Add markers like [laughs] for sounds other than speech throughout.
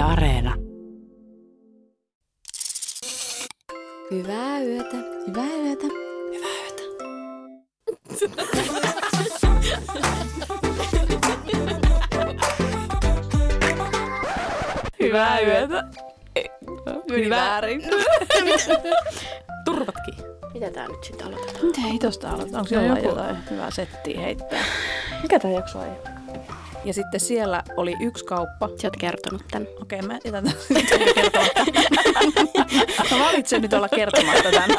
Yle Areena. Hyvää yötä. Hyvää yötä. Hyvää yötä. Hyvää yötä. Meni väärin. [laughs] Turvatkin. Mitä tää nyt sitten aloitetaan? Mitä ei tosta aloita? Onko No jollain joku- jotain hyvää settiä heittää? Mikä tämä jakso on? Ja sitten siellä oli yksi kauppa. Sä oot kertonut tän. Okei, mä jätän tämän nyt [laughs] kertomatta. mä valitsen nyt olla kertomatta tämän. [laughs]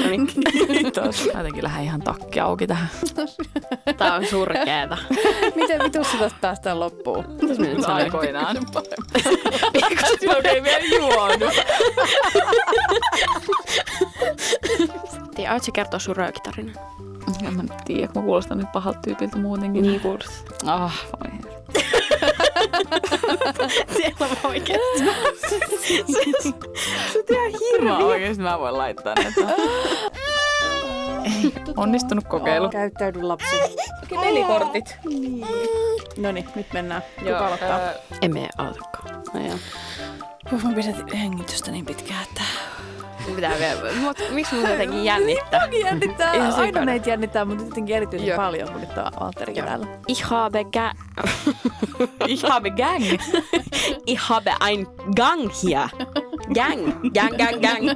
No niin. [laughs] Kiitos. Mä jotenkin lähden ihan takki auki tähän. Tää on surkeeta. Miten vitussa tästä päästään loppuun? Mitäs mä nyt sanoin? Aikoinaan. Silloin ei vielä juonut. Tiedä, aiot sä kertoa sun röökitarinan? En mä nyt tiedä, kun mä kuulostan nyt pahalta tyypiltä muutenkin. Niin kuulostaa. Ah, voi herra. [laughs] Siellä on oikein. [laughs] Mä oikeesti mä voin laittaa näitä. Ei, onnistunut kokeilu. Käyttäydy lapsi. Okei, nelikortit. Niin. No niin, nyt mennään. Kuka aloittaa? ää, Emme aloitakaan. No joo. Mä pidätin hengitystä niin pitkään, että... Mun Pitää vielä. Mut, miksi mun jotenkin jännittää? jännittää. Ihan Aina meitä jännittää, mutta jotenkin erityisen Joo. paljon, kun nyt on. Ich habe ga... Ich habe gang. Ich habe ein Gang hier. Gang, gang, gang, gang.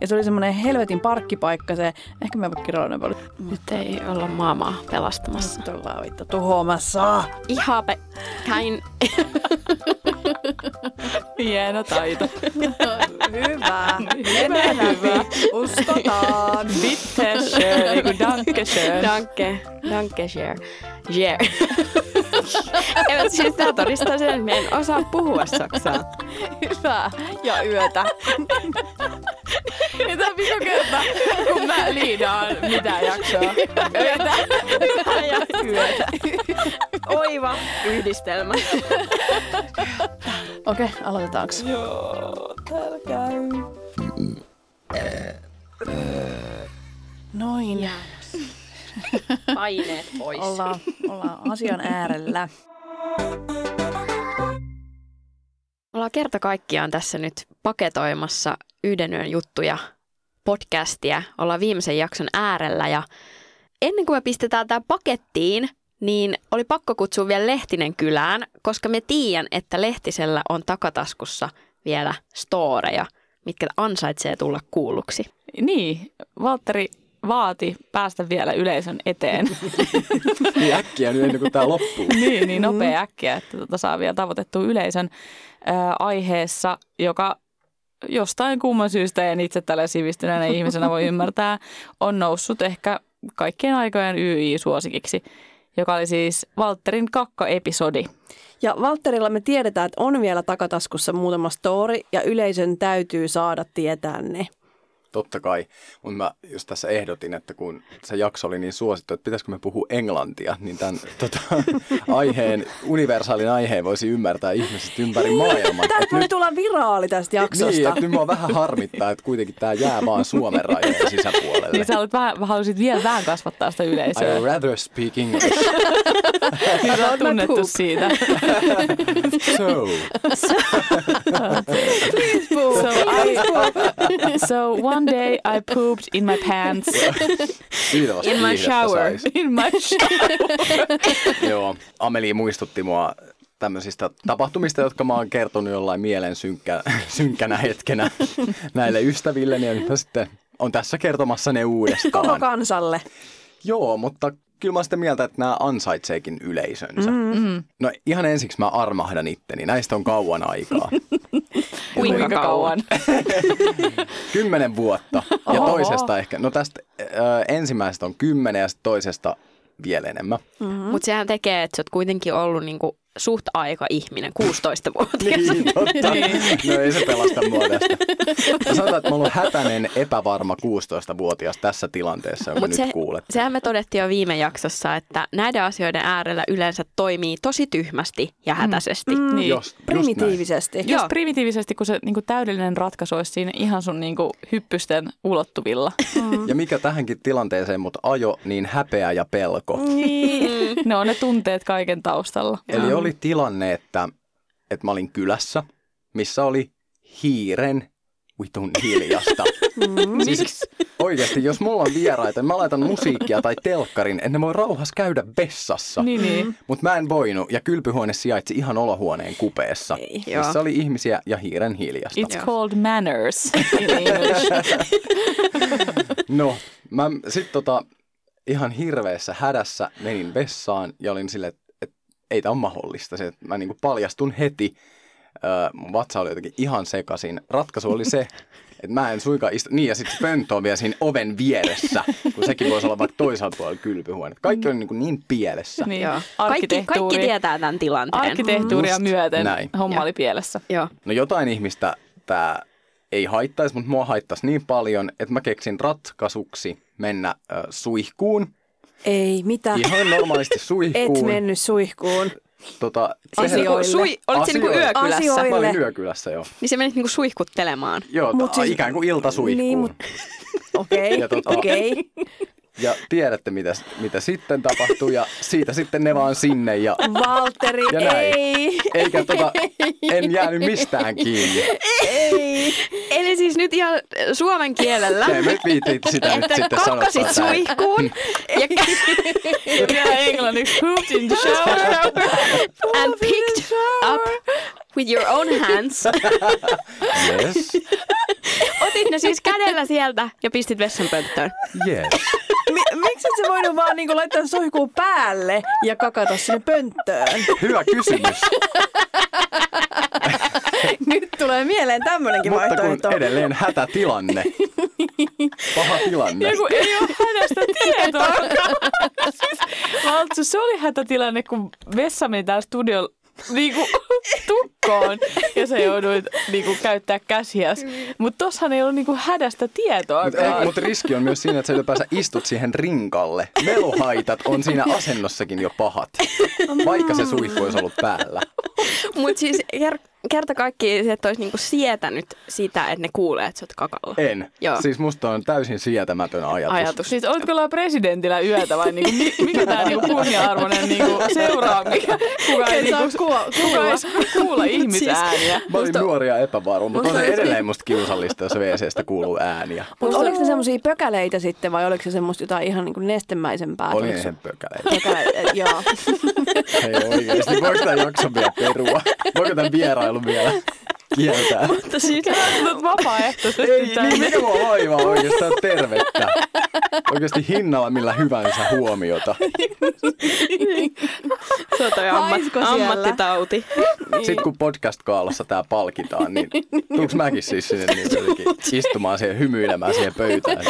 Ja se oli semmoinen helvetin parkkipaikka se. Ehkä mä vaikka kiroinen paljon. Nyt ei olla maailmaa pelastamassa. Nyt ollaan vittu tuhoamassa. Ich habe kein... [laughs] Hieno taito. Hyvä. Mene läpi. Uskotaan. Bitte schön, kun danke schön. Danke, danke, share. Share. [laughs] Eivät siis tää todistaa sen, että en osaa puhua saksaa. Hyvä. Ja yötä. Ja tämä viikon kerta, kun mä liidaan mitään jaksoa. Yötä. Hyvä ja yötä. Oiva yhdistelmä. Okei, okay, aloitetaanko? Joo, täällä käy. Noin. [laughs] Paineet pois. Ollaan, ollaan asian äärellä. Ollaan kerta kaikkiaan tässä nyt paketoimassa yhden yön juttuja podcastia. Ollaan viimeisen jakson äärellä ja ennen kuin me pistetään tämä pakettiin, niin oli pakko kutsua vielä Lehtinen kylään, koska me tiedän, että Lehtisellä on takataskussa vielä storeja, mitkä ansaitsee tulla kuulluksi. Niin, Valtteri vaati päästä vielä yleisön eteen. [laughs] Niin äkkiä nyt ennen kuin tämä loppuu. [laughs] niin, niin nopea äkkiä, että tota saa vielä tavoitettua yleisön ää, aiheessa, joka jostain kumman syystä, en itse tällä sivistyneenä ihmisenä voi ymmärtää, on noussut ehkä kaikkien aikojen YI-suosikiksi, joka oli siis Valtterin kakka-episodi. Ja Valtterilla me tiedetään, että on vielä takataskussa muutama story ja yleisön täytyy saada tietää ne. Totta kai, mutta mä just tässä ehdotin, että kun se jakso oli niin suosittu, että pitäisikö me puhua englantia, niin tämän [laughs] tota, aiheen, universaalin aiheen voisi ymmärtää ihmiset ympäri maailman. Tämä Et voi nyt, tulla viraali tästä jaksosta. niin, että nyt mua vähän harmittaa, että kuitenkin tämä jää vaan Suomen rajojen [laughs] sisäpuolelle. Niin sä olet vähän, halusit vielä vähän kasvattaa sitä yleisöä. I rather speak English. [laughs] Niin sä oot tunnettu siitä. So, So, I, so one day I pooped in my pants. [laughs] [laughs] In my shower. In my shower. Joo, Ameli muistutti mua tämmöisistä tapahtumista, jotka mä oon kertonut jollain mielen synkkä, [laughs] synkkänä hetkenä näille ystävilleni. Ja nyt mä sitten on tässä kertomassa ne Koko uudestaan. kansalle. Joo, mutta kyllä mä oon sitä mieltä, että nämä ansaitseekin yleisönsä. Mm-hmm. No ihan ensiksi mä armahdan itteni. Näistä on kauan aikaa. [laughs] Kuinka kauan? [laughs] Kymmenen vuotta. Ja Oho. toisesta ehkä, no tästä äh, ensimmäisestä on kymmenen ja toisesta vielä enemmän. Mm-hmm. Mutta sehän tekee, että sä oot kuitenkin ollut niinku suht aika ihminen, 16-vuotias. Niin, totta. [laughs] No ei se pelasta mua tästä. Mä sanotaan, että mä oon ollut hätäinen, epävarma 16-vuotias tässä tilanteessa, jonka Mut nyt se, kuulet. sehän me todettiin jo viime jaksossa, että näiden asioiden äärellä yleensä toimii tosi tyhmästi ja hätäisesti. Mm. Niin. Just, just näin. Primitiivisesti. Just Joo. primitiivisesti, kun se niin kuin täydellinen ratkaisu olisi siinä ihan sun niin kuin, hyppysten ulottuvilla. Ja mikä tähänkin tilanteeseen mut ajo, niin häpeä ja pelko. Niin. ne on ne tunteet kaiken taustalla. Eli oli tilanne, että että mä olin kylässä, missä oli hiiren vitun hiljasta. [laughs] Mm. Siis oikeasti, jos mulla on vieraita, mä laitan musiikkia tai telkkarin, että ne voi rauhassa käydä vessassa. Niin, niin. Mutta mä en voinut, ja kylpyhuone sijaitsi ihan olohuoneen kupeessa, Ei. Joo. missä oli ihmisiä ja hiiren hiljasta. It's called manners in [laughs] English. No, mä sit tota ihan hirveässä hädässä menin vessaan ja olin silleen, että ei tämä ole mahdollista. Se, että mä niinku paljastun heti. Öö, mun vatsa oli jotenkin ihan sekasin. Ratkaisu oli se, [laughs] että mä en suinkaan istu. Niin ja sitten pönttö on vielä siinä oven vieressä, kun sekin voisi olla vaikka toisaalta puolella kylpyhuone. Kaikki oli niinku niin pielessä. Niin. Joo. Kaikki, kaikki tietää tämän tilanteen. Arkkitehtuuria Just myöten näin. homma Joo. oli pielessä. Joo. No jotain ihmistä tämä ei haittaisi, mutta mua haittaisi niin paljon, että mä keksin ratkaisuksi mennä ö, suihkuun. Ei, mitä? Ihan normaalisti Et suihkuun. mennyt suihkuun. Tota, Asioille. Sui, olit se niinku yökylässä? Asioille. Mä olin yökylässä, joo. Niin se menit niinku suihkuttelemaan. Joo, Mut Mut siis- ikään kuin iltasuihkuun. Niin, mut- [laughs] Okei, Ja tota- okei. Ja tiedätte, mitä, mitä sitten tapahtuu, ja siitä sitten ne vaan sinne, ja Valtteri, Ja näin. ei. eikä tota, en jäänyt mistään kiinni. Ei. Eli siis nyt ihan suomen kielellä. Te me viitit sitä nyt että sitten täällä. suihkuun ja, Vielä englanniksi pooped in the shower. and picked up with your own hands. Yes, Otit ne siis kädellä sieltä ja pistit vessanpönttöön. yes. Et sä voinut vaan niinku laittaa suihkuun päälle ja kakata sinne pönttöön? Hyvä kysymys. Nyt tulee mieleen tämmöinenkin Mutta vaihtoehto. kun edelleen hätätilanne. Paha tilanne. Ja kun ei ole hänestä tietoa. siis, Valtsu, se oli hätätilanne, kun vessa meni täällä studio niinku, [laughs] tukkoon ja sä jouduit niinku, käyttää käsiäs. Mutta tossahan ei ollut niinku, hädästä tietoa. Mutta mut riski on myös siinä, että sä ylipäänsä istut siihen rinkalle. Meluhaitat on siinä asennossakin jo pahat, [laughs] vaikka se suihku olisi ollut päällä. Mutta siis ker- kerta kaikki, että olisi niinku sietänyt sitä, että ne kuulee, että sä oot kakalla. En. Joo. Siis musta on täysin sietämätön ajatus. Ajatus. Siis olitko olla presidentillä yötä vai niinku, mi- mikä tämä niinku kunnia-arvoinen niinku, seuraa, mikä, kuka ei, niinku, kuulla- kuka ei saa kuulla ihmisääniä. Mä olin Musta- nuori ja epävarma, mutta on se se- edelleen musta kiusallista, jos WCstä kuuluu ääniä. Mutta oliko se semmoisia pökäleitä sitten vai oliko se semmoista jotain ihan niinku nestemäisempää? Oli ne se- sen pökäleitä. Pökäleitä, [laughs] joo. Ei oikeesti. Voiko tämän jakson vielä perua? Voiko tämän vierailun vielä kieltää? Mutta siis vapaaehtoisesti Ei, niin mikä mua vaivaa oikeastaan tervettä. Oikeasti hinnalla millä hyvänsä huomiota. Se on toi amma- Haisko siellä? ammattitauti. Sitten kun podcast-kaalossa tämä palkitaan, niin tuuks mäkin siis sinne niin istumaan siihen hymyilemään siihen pöytään?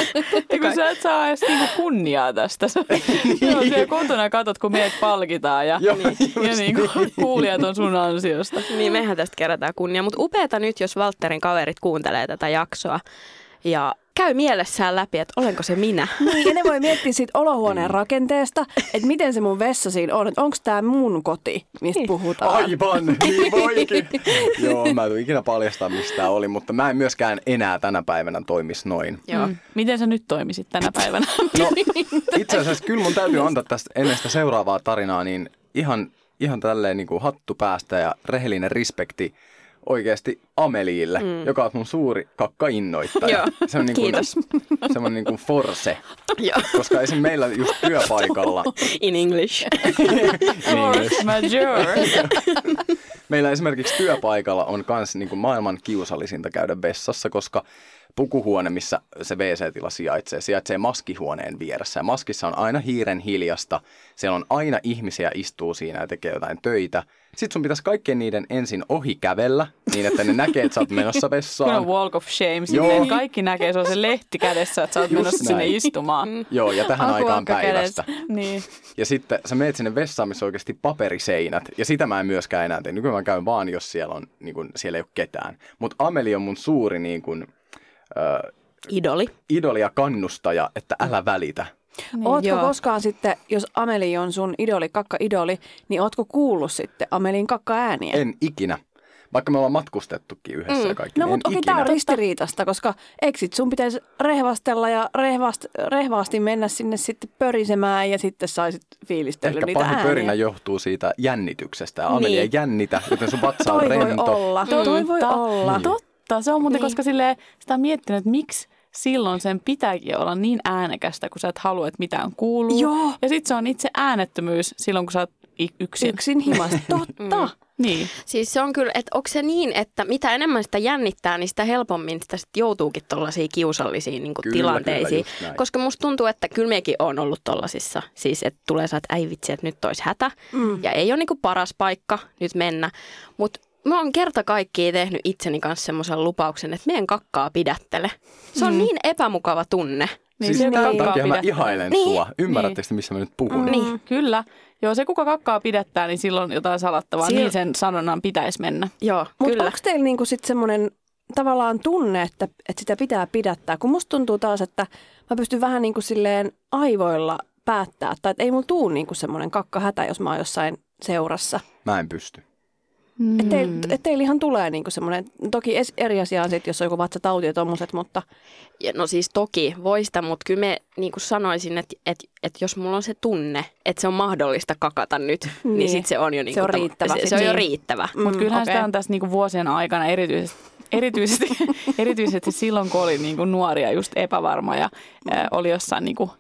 Ja kun sä et saa edes niinku kunniaa tästä. Sä Joo, [laughs] siellä kotona katot, kun meidät palkitaan ja, Joo, ja just niinku, niin. kuulijat on sun ansiosta. Niin mehän tästä kerätään kunnia. Mutta upeata nyt, jos Valtterin kaverit kuuntelee tätä jaksoa ja käy mielessään läpi, että olenko se minä. [laughs] Niin, ja ne voi miettiä siitä olohuoneen rakenteesta, että miten se mun vessa siinä on, että onko tämä mun koti, mistä puhutaan. Aivan, [laughs] niin voikin. Joo, mä en tule ikinä paljastaa, mistä tää oli, mutta mä en myöskään enää tänä päivänä toimisi noin. Joo. Mm. Miten sä nyt toimisit tänä päivänä? No [laughs] itse asiassa kyllä mun täytyy antaa tästä ennen sitä seuraavaa tarinaa, niin ihan, ihan tälleen niin kuin hattu päästä ja rehellinen respekti oikeasti Ameliille, mm. joka on mun suuri kakkainnoittaja. [laughs] Se on niin kuin, kiitos. [laughs] semmoinen niin kuin force, koska esim. meillä just työpaikalla, [laughs] In English. Force majeure. meillä esimerkiksi työpaikalla on myös niin kuin maailman kiusallisinta käydä vessassa, koska pukuhuone, missä se WC-tila sijaitsee, sijaitsee maskihuoneen vieressä. Ja maskissa on aina hiiren hiljasta. Siellä on aina ihmisiä istuu siinä ja tekee jotain töitä. Sitten sun pitäisi kaikkien niiden ensin ohi kävellä, niin että ne näkee, että sä oot menossa Kun on vessaan. walk of shame, Joo. silleen kaikki näkee, se on se lehti kädessä, että sä oot Just menossa sinne näin. istumaan. Joo, ja tähän aikaan Akuankkakädet. päivästä. Niin. Ja sitten sä meet sinne vessaan, missä on oikeasti paperiseinät. Ja sitä mä en myöskään enää tee. Nykyään mä käyn vaan, jos siellä, on, niin kun, siellä ei ole ketään. Mutta Ameli on mun suuri niin kun, ö, Idoli. idoli ja kannustaja, että älä välitä. Niin, Ootko joo. koskaan sitten, jos Ameli on sun idoli, kakka-idoli, niin ootko kuullut sitten Amelin kakka-ääniä? En ikinä. Vaikka me ollaan matkustettukin yhdessä Mm. ja kaikki, No niin mutta okei, ikinä. tämä on ristiriitasta, koska eksit sun pitäisi rehvastella ja rehvast, rehvaasti mennä sinne sitten pörisemään ja sitten saisit fiilistellyt Ehkä niitä pahin ääniä. pörinä johtuu siitä jännityksestä. Ja Amelia Niin. ei jännitä, joten sun vatsa on Toi voi rento. olla, toi voi olla. Totta, se on muuten, Niin. koska sille sitä on miettinyt, että miksi silloin sen pitääkin olla niin äänekästä, kun sä et halua, että mitään kuuluu. Joo. Ja sitten se on itse äänettömyys silloin, kun sä oot yksin. Yksin himasta, [laughs] totta. Niin. Siis se on kyllä, että onko se niin, että mitä enemmän sitä jännittää, niin sitä helpommin sitä sit joutuukin tuollaisiin kiusallisiin niin Kyllä, tilanteisiin. kyllä. Koska musta tuntuu, että kyllä mekin on ollut tollasissa. Siis että tulee saa, että ei vitsi, että nyt olisi hätä. Mm. Ja ei ole niin paras paikka nyt mennä. Mutta mä oon kerta kaikkiaan tehnyt itseni kanssa semmoisen lupauksen, että meidän kakkaa pidättele. Se on Mm. niin epämukava tunne. Niin, siis tämän kakkaa takia mä pidättää. ihailen Niin. sua. Ymmärrättekö te, missä mä nyt puhun? Mm. Niin. Kyllä. Joo, se kuka kakkaa pidättää, niin silloin jotain salattavaa. Sil- Niin sen sanonnan pitäisi mennä. Joo, Mutta kyllä. onko teillä niinku sit semmoinen tavallaan tunne, että, että sitä pitää pidättää? Kun musta tuntuu taas, että mä pystyn vähän niin kuin silleen aivoilla päättää, tai että ei mulla tuu niin kuin semmoinen kakkahätä, jos mä oon jossain seurassa. Mä en pysty. Mm. Että teillä, et teillä ihan tulee niin kuin semmoinen, toki es- eri asia on sit, jos on joku vatsatauti ja tommoset, mutta Ja No siis toki voi sitä, mutta kyllä me niin kuin sanoisin, että, että, että jos mulla on se tunne, että se on mahdollista kakata nyt, niin, Niin. niin sit se on jo niin Se on kuin, riittävä Se, sit. se on jo Niin. riittävä. Mutta kyllähän okei. sitä on tässä niinku vuosien aikana erityisesti, erityisesti, [laughs] erityisesti silloin, kun oli niinku nuoria just epävarma ja ää, oli jossain niinku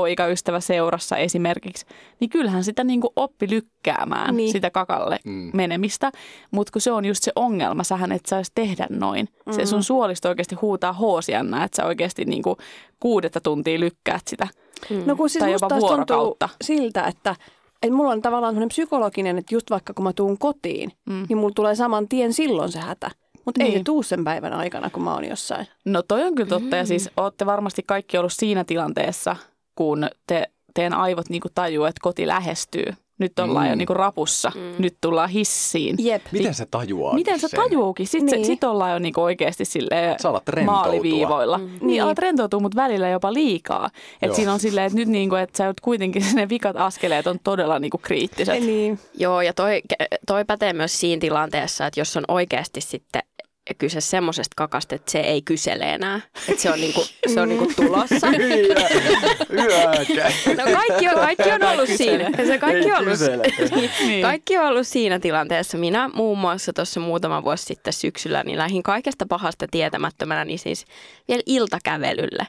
poikaystävä seurassa esimerkiksi, niin kyllähän sitä niinku oppi lykkäämään Niin. niin. sitä kakalle Mm. mm. menemistä. Mutta kun se on just se ongelma, sähän et saisi tehdä noin. Mm. Se sun suolisto oikeasti huutaa hoosianna, että sä oikeasti niinku kuudetta tuntia lykkäät sitä. No kun siis Tai jopa vuorokautta. siltä, että, että mulla on tavallaan semmoinen psykologinen, että just vaikka kun mä tuun kotiin, Mm. niin mulla tulee saman tien silloin se hätä. Mutta ei Niin. se tuu sen päivän aikana, kun mä oon jossain. No toi on kyllä totta ja siis ootte varmasti kaikki ollut siinä tilanteessa, kun te, teidän aivot niinku tajuu, että koti lähestyy. Nyt ollaan Mm. jo niinku rapussa, Mm. nyt tullaan hissiin. Jep. Miten se tajuaa Miten sen? tajuukin? Sitten Niin. niin. sit ollaan jo niinku oikeasti silleen Sä alat rentoutua. maaliviivoilla. Mm. Niin, Niin. niin alat rentoutua, mutta välillä jopa liikaa. Joo. Et siinä on silleen, että nyt niinku, että sä kuitenkin [laughs] ne vikat askeleet on todella niinku kriittiset. Niin. Joo, ja toi, toi pätee myös siinä tilanteessa, että jos on oikeasti sitten kyse semmoisesta kakasta, että se ei kysele enää. Että se on, niinku, [laughs] se on niinku tulossa. No kaikki on, kaikki on ollut siinä. Se kaikki on ollut, Niin. Kaikki on ollut siinä tilanteessa. Minä muun muassa tuossa muutama vuosi sitten syksyllä niin lähdin kaikesta pahasta tietämättömänä niin siis vielä iltakävelylle.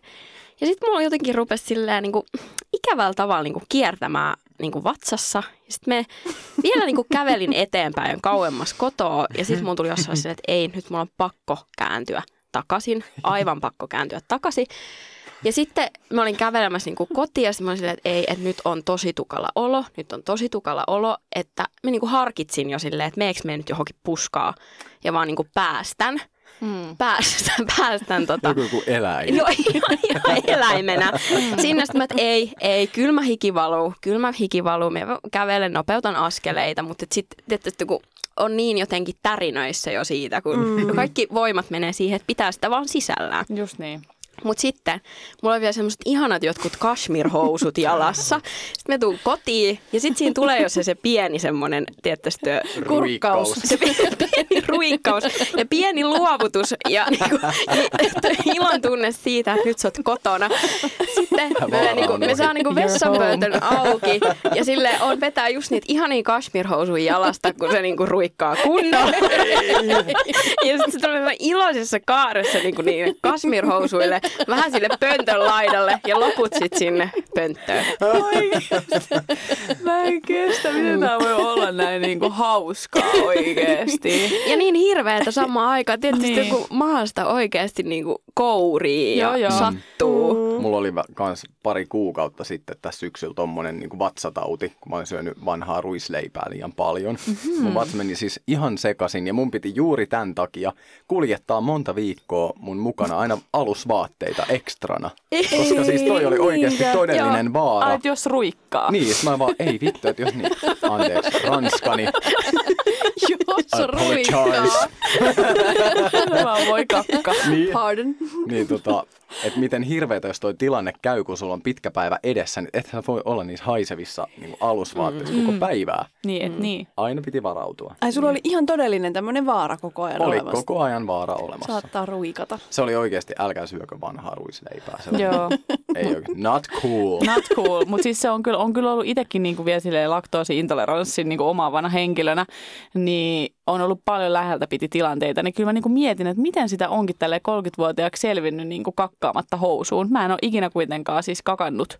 Ja sitten mulla jotenkin rupesi silleen niin kuin, ikävällä tavalla niin kuin, kiertämään niin kuin, vatsassa. Ja sitten me vielä niin kuin, kävelin eteenpäin kauemmas kotoa. Ja sitten mulla tuli jossain silleen, että ei, nyt mulla on pakko kääntyä takaisin. Aivan pakko kääntyä takaisin. Ja sitten mä olin kävelemässä niin kuin kotiin ja sitten mä olin silleen, että ei, että nyt on tosi tukala olo, nyt on tosi tukala olo, että mä niin kuin harkitsin jo silleen, että meekö me nyt johonkin puskaa ja vaan niin kuin päästän, Mm. päästän, [laughs] päästän tota, Joku joku eläin. Joo, [laughs] ihan, ihan eläimenä. Sinne sitten mä, että ei, ei, kylmä hiki valuu, kylmä hiki valuu. Mä kävelen, nopeutan askeleita, mutta sitten tietysti kun on niin jotenkin tärinöissä jo siitä, kun mm. kaikki voimat menee siihen, että pitää sitä vaan sisällään. Just niin. Mutta sitten mulla on vielä semmoiset ihanat jotkut kashmir-housut [laughs] jalassa. Sitten me tuun kotiin ja sitten siinä tulee jo se, se pieni semmoinen, tietysti Ruikkaus. se pieni ruikkaus ja pieni luovutus ja niinku, ilon tunne siitä, että nyt sä oot kotona. Sitten me, Vaara niinku, me ohi. saa niinku vessanpöytön auki ja sille on vetää just niitä ihania kashmir-housuja jalasta, kun se niinku ruikkaa kunnolla. ja sitten se tulee iloisessa kaaressa niinku niin kashmir-housuille, vähän sille pöntön laidalle ja loput sitten sinne pönttöön. Mä en kestä, miten tää voi olla näin niinku hauskaa oikeesti. Ja niin hirveetä samaan aikaan. Tietysti Niin. joku maasta oikeasti niinku kourii ja Joo, joo. sattuu. Mulla oli kans pari kuukautta sitten tässä syksyllä tommonen niin vatsatauti, kun mä olin syönyt vanhaa ruisleipää liian paljon. Mm-hmm. Mun vatsa meni siis ihan sekasin ja mun piti juuri tämän takia kuljettaa monta viikkoa mun mukana aina alusvaatteita ekstrana. Koska siis toi oli oikeasti todellinen vaara. Ai, jos ruikkaa. Niin, sit mä vaan, ei vittu, että jos niin, anteeksi, ranskani, [laughs] Jos apologize. Vaan voi kakka. niin, Pardon. niin tota, että miten hirveetä, jos toi tilanne käy, kun sulla on pitkä päivä edessä, niin ethän voi olla niissä haisevissa niin kuin alusvaatteissa mm. koko päivää. Niin, et niin. Aina piti varautua. Ai sulla oli ihan todellinen tämmöinen vaara koko ajan Oli olemassa. koko ajan vaara olemassa. Saattaa ruikata. Se oli oikeasti, älkää syökö vanhaa ruisleipää. Se Joo. ei oikein, not cool. Not cool, mutta siis se on kyllä, on kyllä ollut itsekin niinku vielä silleen laktoosi-intoleranssin niinku omaavana henkilönä, niin on ollut paljon läheltä piti tilanteita, niin kyllä mä niinku mietin, että miten sitä onkin tälle 30-vuotiaaksi selvinnyt niinku kakkaamatta housuun. Mä en ole ikinä kuitenkaan siis kakannut,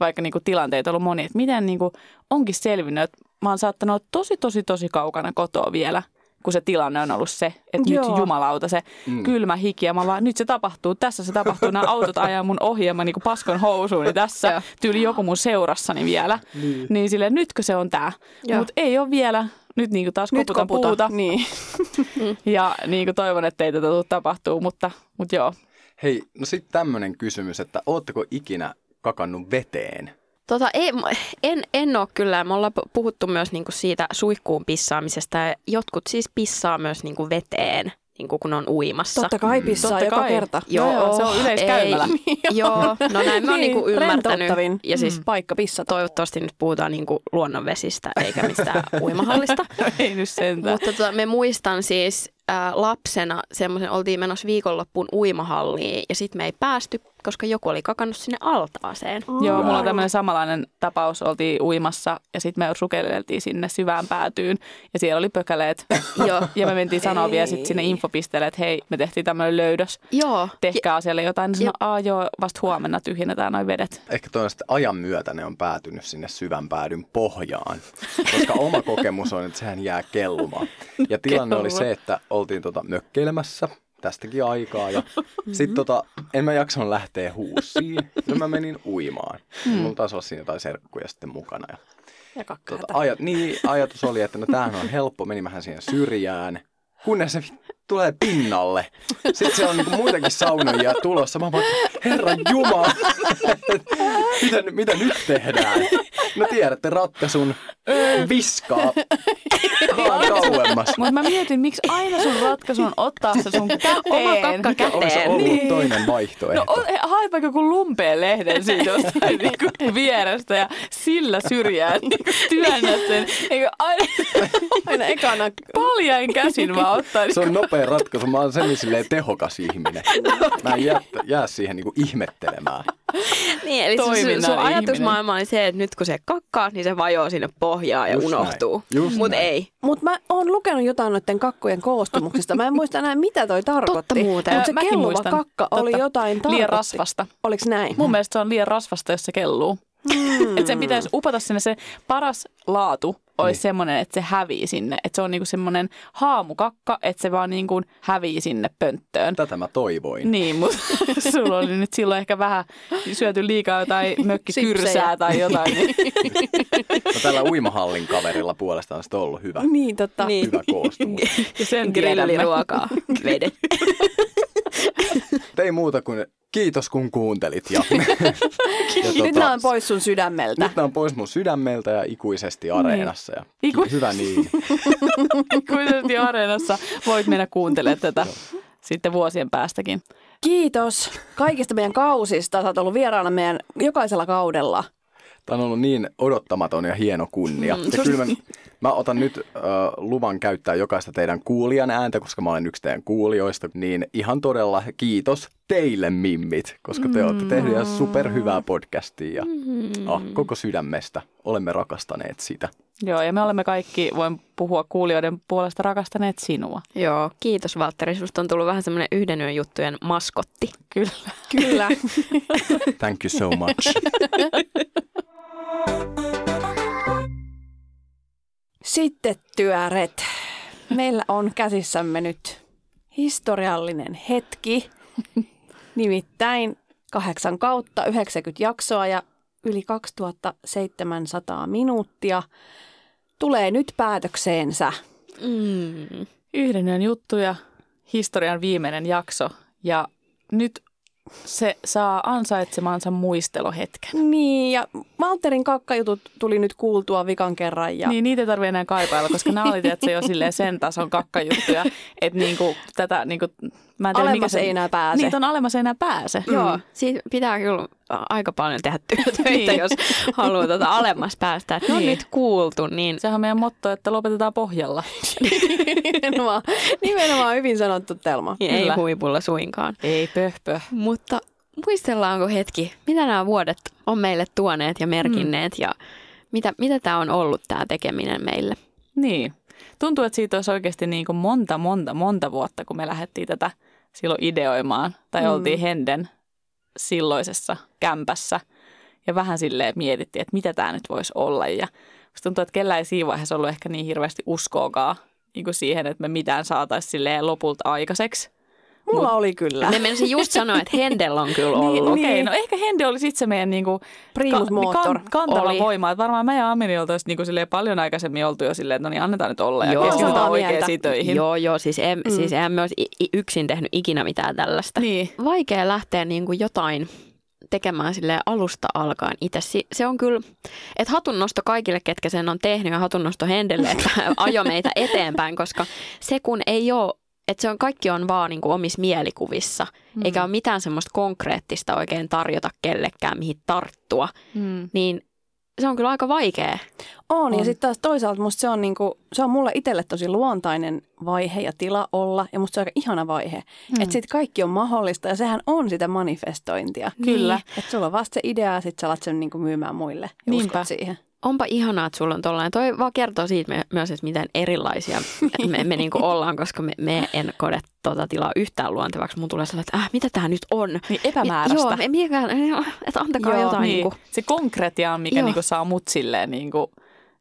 vaikka niinku tilanteita on ollut moni, että miten niinku onkin selvinnyt, että mä oon saattanut olla tosi, tosi, tosi kaukana kotoa vielä kun se tilanne on ollut se, että Joo. nyt jumalauta se mm. kylmä hiki ja mä vaan, nyt se tapahtuu, tässä se tapahtuu, nämä autot ajaa mun ohi ja mä niinku paskon housuuni tässä, tyyli joku mun seurassani vielä. Niin, niin silleen, nytkö se on tää? Mutta ei ole vielä, nyt niinku taas Nyt koputan koputa. puuta Niin. [laughs] ja niinku toivon, että ei tätä tule tapahtuu, mutta, mutta joo. Hei, no sitten tämmöinen kysymys, että ootteko ikinä kakannut veteen? Tota, ei, en, en ole kyllä. Me ollaan pu- puhuttu myös niinku siitä suihkuun pissaamisesta. Ja jotkut siis pissaa myös niinku veteen, niinku kun on uimassa. Totta kai pissaa Totta joka kai. kerta. Joo, joo, se on yleiskäymälä. Ei, [laughs] joo, no näin mä oon Niin, niinku ymmärtänyt. Ja siis paikka pissata. toivottavasti nyt puhutaan niinku luonnonvesistä eikä mistään [laughs] uimahallista. ei nyt sentään. Mutta tota, me muistan siis ää, lapsena semmoisen, oltiin menossa viikonloppuun uimahalliin ja sitten me ei päästy, koska joku oli kakannut sinne altaaseen. Joo, mulla on tämmöinen samanlainen tapaus. Oltiin uimassa ja sitten me sukeleltiin sinne syvään päätyyn ja siellä oli pökäleet. [laughs] Joo. Ja me mentiin sanoa vielä sit sinne infopisteelle, että hei, me tehtiin tämmöinen löydös. Joo. Tehkää asialle jotain. Ne sanoi, aa joo, vasta huomenna tyhjennetään noin vedet. Ehkä toi on sitten ajan myötä ne on päätynyt sinne syvän päädyn pohjaan, koska oma kokemus on, että sehän jää kellumaan. Ja tilanne oli se, että oltiin tota mökkeilemässä tästäkin aikaa. Ja sitten tota, en mä jaksanut lähteä huussiin, no mä menin uimaan. Mm. Mulla taisi olla siinä jotain serkkuja sitten mukana. Ja Ja tota, ajat, niin, ajatus oli, että no tämähän on helppo, meni vähän siihen syrjään, kunnes se tulee pinnalle. Sitten siellä on niinku muitakin saunoja tulossa. Mä vaan, herran jumala, mitä, mitä nyt tehdään? No tiedätte ratkaisun, viskaa vaan kauemmas. Mutta mä mietin, miksi aina sun ratkaisu on ottaa se sun käteen. Oma kakka Mikä olisi käteen. ollut Niin. toinen No vaihtoehto? o- haet vaikka joku lumpeen lehden siitä jostain niinku vierestä ja sillä syrjään niinku työnnät sen. Eikö aina Aina ekana paljain käsin vaan ottaa. Se on nopea ratkaisu. Mä oon sen silleen tehokas ihminen. Mä en jää, jää siihen niinku ihmettelemään. Niin, eli sun, sun, ajatusmaailma oli se, että nyt kun se kakkaa, niin se vajoo sinne pohjaan ja Just unohtuu. Mutta ei. Mutta mä oon lukenut jotain noiden kakkujen koostumuksista. Mä en muista enää, mitä toi tarkoitti. Totta muuten. Mutta se Mäkin kelluva muistan. kakka oli Totta. jotain tarkoitti. Liian rasvasta. Oliko näin? Mun mielestä se on liian rasvasta, jos se kelluu. Mm. Että sen pitäisi upota sinne se paras laatu olisi niin. semmoinen, että se hävii sinne. Että se on niinku semmoinen haamukakka, että se vaan niinku hävii sinne pönttöön. Tätä mä toivoin. Niin, mutta [laughs] sulla oli nyt silloin ehkä vähän syöty liikaa jotain [laughs] mökkikyrsää tai jotain. Niin. [laughs] No tällä uimahallin kaverilla puolestaan on sitten ollut hyvä, Niin, totta. Niin. hyvä koostumus. Ja sen tiedämme. Grilliruokaa. Vedet. Ei muuta kuin kiitos kun kuuntelit. Ja, [laughs] ja tota, Nyt nämä on pois sun sydämeltä. Nyt nämä on pois mun sydämeltä ja ikuisesti areenassa. Ja Iku- Hyvä niin. [laughs] Ikuisesti areenassa voit mennä kuuntelemaan tätä sitten vuosien päästäkin. Kiitos kaikista meidän kausista. Sä oot ollut vieraana meidän jokaisella kaudella. Tämä on ollut niin odottamaton ja hieno kunnia. Mm, ja kyllä mä, mä otan nyt äh, luvan käyttää jokaista teidän kuulijan ääntä, koska mä olen yksi teidän kuulijoista. Niin ihan todella kiitos teille mimmit, koska te olette tehneet ihan superhyvää podcastia. Ja, ah, koko sydämestä olemme rakastaneet sitä. Joo, ja me olemme kaikki, voin puhua kuulijoiden puolesta, rakastaneet sinua. Joo, kiitos Valtteri. Susta on tullut vähän semmoinen yhden yön juttujen maskotti. Kyllä. Kyllä. [laughs] Thank you so much. [laughs] Sitten työret. Meillä on käsissämme nyt historiallinen hetki. Nimittäin kahdeksan kautta, 90 jaksoa ja yli 2700 minuuttia tulee nyt päätökseensä. Mm. Yhden juttuja, historian viimeinen jakso. Ja nyt se saa ansaitsemansa muistelohetken. Niin, ja Valterin kakkajutut tuli nyt kuultua vikan kerran. Ja... Niin, niitä ei tarvitse enää kaipailla, koska nämä oli tietysti jo silleen sen tason kakkajuttuja, että niinku, tätä niinku, mä en tiedä, mikä se, ei enää pääse. Niin, ton alemmas ei enää pääse. Mm. Joo, siitä pitää kyllä aika paljon tehdä [laughs] töitä, niin. jos haluaa tuota alemmas päästä. Että ne on Niin. nyt kuultu, niin Sehän on meidän motto, että lopetetaan pohjalla. nimenomaan, nimenomaan hyvin sanottu Telma. ei Kyllä. huipulla suinkaan. Ei pöhpö. Mutta muistellaanko hetki, mitä nämä vuodet on meille tuoneet ja merkinneet ja mitä, mitä tämä on ollut tämä tekeminen meille? Niin. Tuntuu, että siitä olisi oikeasti niin kuin monta, monta, monta vuotta, kun me lähdettiin tätä silloin ideoimaan. Tai Mm. oltiin Henden silloisessa kämpässä. Ja vähän silleen mietittiin, että mitä tämä nyt voisi olla. Ja musta tuntuu, että kellään ei siinä vaiheessa ollut ehkä niin hirveästi uskoakaan niin kuin siihen, että me mitään saataisiin lopulta aikaiseksi. Mulla oli kyllä. Me menisin just sanoa, että Hendel on kyllä [laughs] Niin, ollut. okei, no ehkä Hende oli sitten se meidän niinku Primus motor. kantava Oli. voima. Että varmaan mä ja Ameli oltaisiin niinku silleen paljon aikaisemmin oltu jo silleen, että no niin annetaan nyt olla ja Joo. keskitytään Samaa oikeisiin mieltä. töihin. Joo, joo, siis, en, Mm. siis i- i- yksin tehnyt ikinä mitään tällaista. Niin. Vaikea lähteä niin kuin jotain tekemään sille alusta alkaen itse. Si- Se on kyllä, että hatunnosto kaikille, ketkä sen on tehnyt ja hatunnosto Hendelle, että [laughs] ajo meitä eteenpäin, koska se kun ei ole, että se on, kaikki on vaan niin kuin omissa mielikuvissa, mm. eikä ole mitään semmoista konkreettista oikein tarjota kellekään, mihin tarttua, Mm. niin se on kyllä aika vaikea. On, ja On. sitten taas toisaalta musta se on, niinku, se on mulle itselle tosi luontainen vaihe ja tila olla, ja musta se on aika ihana vaihe. Mm. Että sitten kaikki on mahdollista, ja sehän on sitä manifestointia. Kyllä. Että sulla on vasta se idea, ja sitten sä alat sen niinku myymään muille, ja Niinpä. uskot siihen. Onpa ihanaa, että sulla on tollainen. Toi vaan kertoo siitä me, myös, että miten erilaisia me, me niinku [laughs] ollaan, koska me, me en kode tota tilaa yhtään luontevaksi. Mun tulee sellainen, että äh, mitä tämä nyt on? Niin epämääräistä. Joo, me, mikä, että antakaa Joo, jotain. niin. Niinku. Se konkretia on, mikä Joo. niinku saa mut silleen niinku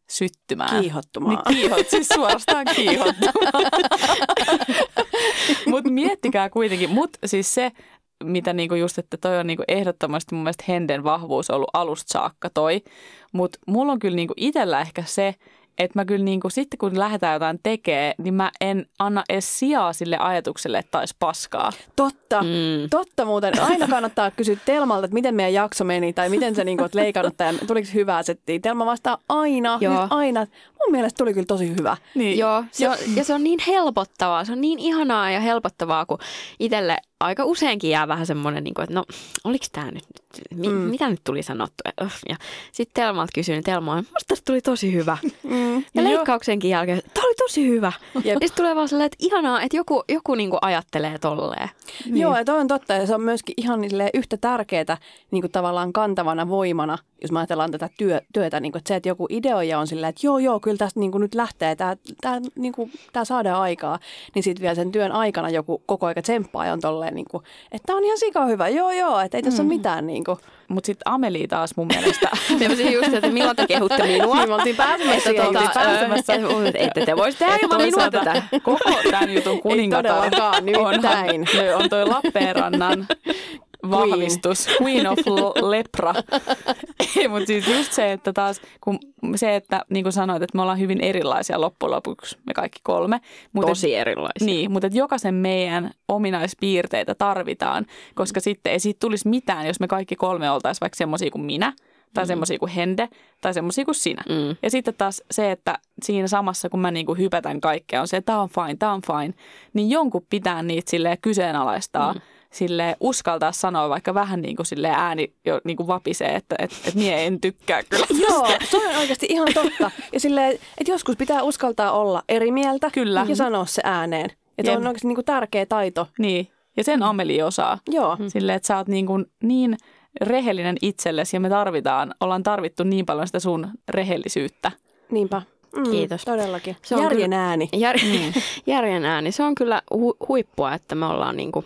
syttymään. Kiihottumaan. Niin kiihot, siis suorastaan kiihottumaan. [laughs] Mutta miettikää kuitenkin, mutta siis se, mitä niinku just, että toi on niinku ehdottomasti mun mielestä Henden vahvuus ollut alusta saakka toi. Mutta mulla on kyllä niinku itsellä ehkä se, että mä kyllä niinku, sitten kun lähdetään jotain tekemään, niin mä en anna edes sijaa sille ajatukselle, että taisi paskaa. Totta. Mm. Totta muuten. [laughs] Aina kannattaa kysyä Telmalta, että miten meidän jakso meni tai miten sä niin oot leikannut tai tuliko hyvää settiä. Telma vastaa aina, Joo. aina. Mun mielestä tuli kyllä tosi hyvä. Niin, Joo, se on, ja se on niin helpottavaa, se on niin ihanaa ja helpottavaa, kun itselle aika useinkin jää vähän semmoinen, niin kuin, että no, oliko tämä nyt, mi, Mm. mitä nyt tuli sanottu? Öh, Ja sitten Telmalta kysyin, Telma on, musta tästä tuli tosi hyvä. [laughs] Mm. Ja Joo. leikkauksenkin jälkeen, tämä oli tosi hyvä. [laughs] Jep. Ja sitten tulee vaan sellainen, että ihanaa, että joku, joku niinku ajattelee tolleen. Niin. Joo, ja toi on totta. Ja se on myöskin ihan niin yhtä tärkeää niin kuin tavallaan kantavana voimana, jos me ajatellaan tätä työ, työtä. Niin kuin, että se, että joku ideoija on silleen, että joo, joo, kyllä tästä niin kuin nyt lähtee, tämä, tämä, niin kuin, tämä saadaan aikaa. Niin sitten vielä sen työn aikana joku koko aika tsemppaa ja on tolleen, niin kuin, että tämä on ihan sika hyvä. Joo, joo, että ei tässä Mm. ole mitään. Niin kuin. Mutta sitten Ameli taas mun mielestä [laughs] Me just, että milloin te kehutte minua. [laughs] Niin me oltiin pääsemässä Että oltiin pääsemässä. ö, et- Ette te voisi tehdä ilman minua tätä. Koko tämän jutun [laughs] kuningatar nimittäin. on, on toi Lappeenrannan vahvistus, Queen of L- Lepra. [laughs] Mutta siis just se, että taas, kun se, että niin kuin sanoit, että me ollaan hyvin erilaisia loppujen lopuksi, me kaikki kolme. Mut Tosi erilaisia. Niin, mutta että jokaisen meidän ominaispiirteitä tarvitaan, koska sitten ei siitä tulisi mitään, jos me kaikki kolme oltaisiin vaikka semmoisia kuin minä, tai mm. semmoisia kuin Hende, tai semmoisia kuin sinä. Mm. Ja sitten taas se, että siinä samassa, kun mä niinku hypätän kaikkea, on se, että tämä on fine, tämä on fine, niin jonkun pitää niitä silleen kyseenalaistaa, mm. Sille uskaltaa sanoa, vaikka vähän niin kuin sille ääni jo niin kuin vapisee, että et, et mie en tykkää kyllä. [laughs] Joo, se on oikeasti ihan totta. Ja silleen, että joskus pitää uskaltaa olla eri mieltä Kyllä. ja sanoa se ääneen. Ja se Jep. on oikeasti niin kuin tärkeä taito. Niin, ja sen Ameli osaa. Joo. Silleen, että sä oot niin, kuin niin rehellinen itsellesi ja me tarvitaan, ollaan tarvittu niin paljon sitä sun rehellisyyttä. Niinpä. Mm, Kiitos. Todellakin. Se on Järjen kyllä- ääni. Jär, [laughs] järjen ääni. Se on kyllä hu- huippua, että me ollaan niinku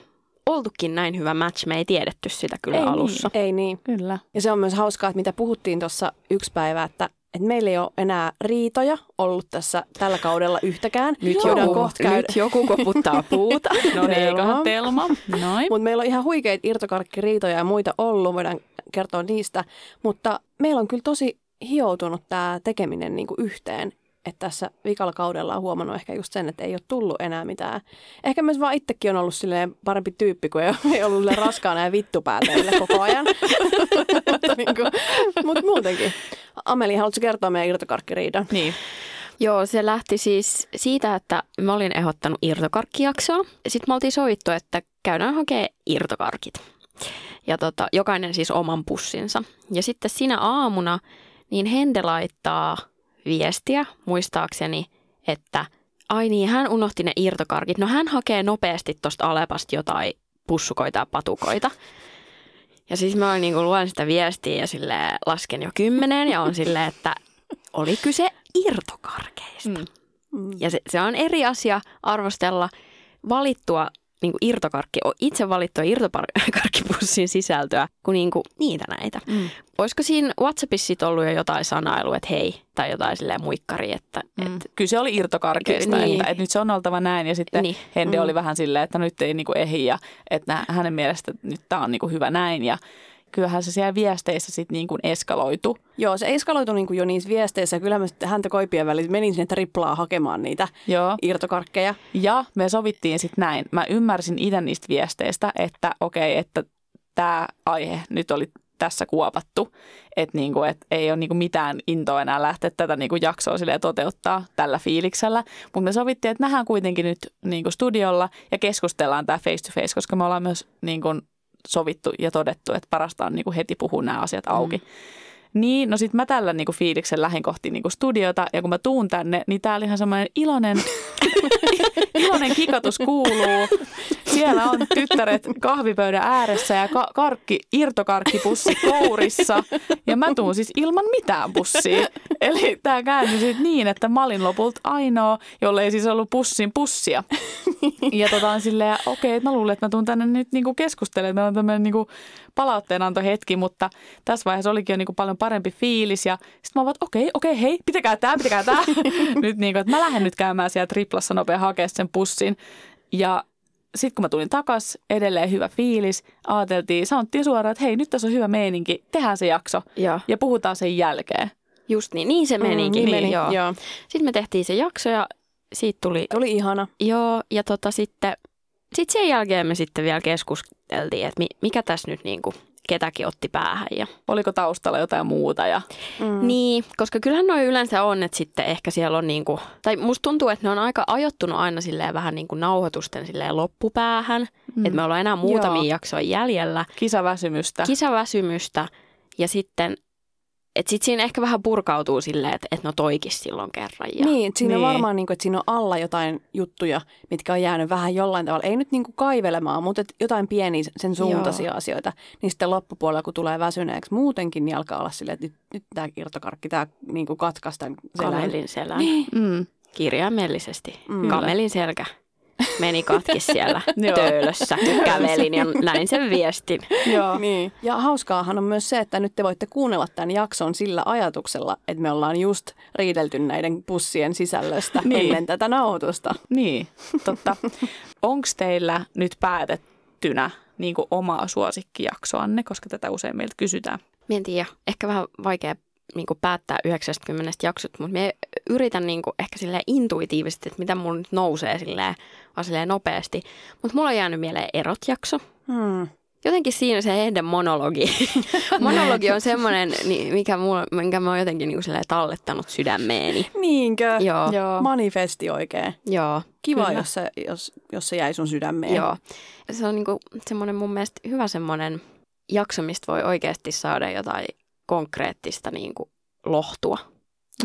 oltukin näin hyvä match. Me ei tiedetty sitä kyllä Ei niin. alussa. Ei niin. Kyllä. Ja se on myös hauskaa, että mitä puhuttiin tuossa yksi päivä, että, että meillä ei ole enää riitoja ollut tässä tällä kaudella yhtäkään. Nyt, Voidaan joku, kohta käydä. nyt joku koputtaa [laughs] puuta. No niin, Telma. eiköhän Telma. Mutta meillä on ihan huikeita irtokarkkiriitoja ja muita ollut, voidaan kertoa niistä. Mutta meillä on kyllä tosi hioutunut tämä tekeminen niinku yhteen. Että tässä vikalla kaudella on huomannut ehkä just sen, että ei ole tullut enää mitään. Ehkä myös vaan itsekin on ollut silleen parempi tyyppi, kun ei, ollut raskaana ja vittupääteille koko ajan. [laughs] mutta, niin kuin, mutta muutenkin. Ameli, haluatko kertoa meidän irtokarkkiriidan? Niin. Joo, se lähti siis siitä, että mä olin ehdottanut irtokarkkijaksoa. Sitten me oltiin sovittu, että käydään hakemaan irtokarkit. Ja tota, jokainen siis oman pussinsa. Ja sitten siinä aamuna niin Hende laittaa viestiä muistaakseni, että ai niin, hän unohti ne irtokarkit. No hän hakee nopeasti tuosta Alepasta jotain pussukoita ja patukoita. Ja siis mä olin niinku luen sitä viestiä ja sille lasken jo kymmeneen ja on silleen, että oli kyse irtokarkeista. Mm. Ja se, se on eri asia arvostella valittua niin kuin irtokarkki, itse valittua irtokarkkipussin sisältöä kuin, niin kuin niitä näitä. Mm. Olisiko siinä WhatsAppissa sit ollut jo jotain sanailua, että hei, tai jotain silleen muikkari, että, Mm. että Kyllä se oli irtokarkeista, Ky- niin. että, että nyt se on oltava näin. Ja sitten Niin. Hende Mm. oli vähän silleen, että nyt ei niinku ehdi ja että hänen mielestä nyt tämä on niinku hyvä näin. Ja kyllähän se siellä viesteissä sitten niinku eskaloitu. Joo, se eskaloitui niin kuin jo niissä viesteissä. Kyllä mä sitten häntä koipien väliin menin sinne triplaa hakemaan niitä Joo. irtokarkkeja. Ja me sovittiin sitten näin. Mä ymmärsin itse niistä viesteistä, että okei, että tämä aihe nyt oli tässä kuopattu, että niinku, et ei ole niinku mitään intoa enää lähteä tätä niinku jaksoa toteuttaa tällä fiiliksellä. Mutta me sovittiin, että nähdään kuitenkin nyt niinku studiolla ja keskustellaan tämä face to face, koska me ollaan myös niinku sovittu ja todettu, että parasta on niinku heti puhua nämä asiat auki. Mm. Niin, no sit mä tällä niinku fiiliksen lähdin kohti niinku studiota ja kun mä tuun tänne, niin täällä ihan semmoinen iloinen, [laughs] iloinen kikatus kuuluu. Siellä on tyttäret kahvipöydän ääressä ja ka- karkki, irtokarkkipussi kourissa ja mä tuun siis ilman mitään pussia. Eli tää kääntyi sit niin, että mä olin lopulta ainoa, jolle ei siis ollut pussin pussia. Ja tota on silleen, okei, okay, mä luulen, että mä tuun tänne nyt niinku keskustelemaan, että meillä on tämmöinen niinku palautteenantohetki, mutta tässä vaiheessa olikin jo niinku paljon parempi fiilis ja sitten mä vaan, että okei, okay, okei, okay, hei, pitäkää tää, pitäkää tää. [laughs] nyt niinku, että mä lähden nyt käymään siellä triplassa nopea hakea sen pussin ja sitten kun mä tulin takas, edelleen hyvä fiilis, ajateltiin, sanottiin suoraan, että hei, nyt tässä on hyvä meininki, tehdään se jakso joo, ja puhutaan sen jälkeen. just niin, niin se menikin. niin meni, Joo. joo. Sitten me tehtiin se jakso ja siitä tuli Oli ihana. Joo, ja tota sitten, sit sen jälkeen me sitten vielä keskusteltiin, että mi, mikä tässä nyt niinku ketäkin otti päähän. Ja. Oliko taustalla jotain muuta ja Mm. Niin, koska kyllähän noin yleensä on, että sitten ehkä siellä on niinku, tai musta tuntuu, että ne on aika ajottunut aina silleen vähän niinku nauhoitusten silleen loppupäähän. Mm. Että me ollaan enää muutamia Joo. jaksoja jäljellä. kisaväsymystä. Kisaväsymystä ja sitten, että sitten siinä ehkä vähän purkautuu silleen, että, että no toikis silloin kerran. Ja, Niin, siinä Niin. on varmaan, niin kuin, että siinä on alla jotain juttuja, mitkä on jäänyt vähän jollain tavalla. Ei nyt niin kuin kaivelemaan, mutta että jotain pieniä sen suuntaisia Joo. asioita. Niin sitten loppupuolella, kun tulee väsyneeksi muutenkin, niin alkaa olla silleen, että nyt, nyt tämä irtokarkki, tämä niin katkaisi tämän selän. Kamelin selän. Mm. kirjaimellisesti. Mm. Kamelin selkä meni katki siellä [laughs] töölössä. Kävelin ja näin sen viestin. Joo. Niin. Ja hauskaahan on myös se, että nyt te voitte kuunnella tämän jakson sillä ajatuksella, että me ollaan just riidelty näiden pussien sisällöstä Niin. ennen tätä nauhoitusta. Niin, totta. Onko teillä nyt päätettynä niin kuin omaa suosikkijaksoanne, koska tätä usein meiltä kysytään? Mä en tiedä, ehkä vähän vaikea niin kuin päättää 90 jaksot, mutta me yritän niin kuin ehkä silleen intuitiivisesti, että mitä mulla nyt nousee silleen, vaan silleen nopeasti. Mutta mulla on jäänyt mieleen erot-jakso. Hmm. Jotenkin siinä se Ehden monologi. [laughs] monologi on semmoinen, mikä mulla, minkä mä oon jotenkin niin kuin silleen tallettanut sydämeeni. Niinkö? Joo. Joo. Manifesti oikein. Joo. Kiva, Kyllä. jos se, jos, jos se jäi sun sydämeen. Joo. Se on niinku semmoinen mun mielestä hyvä semmoinen jakso, mistä voi oikeasti saada jotain konkreettista niinku lohtua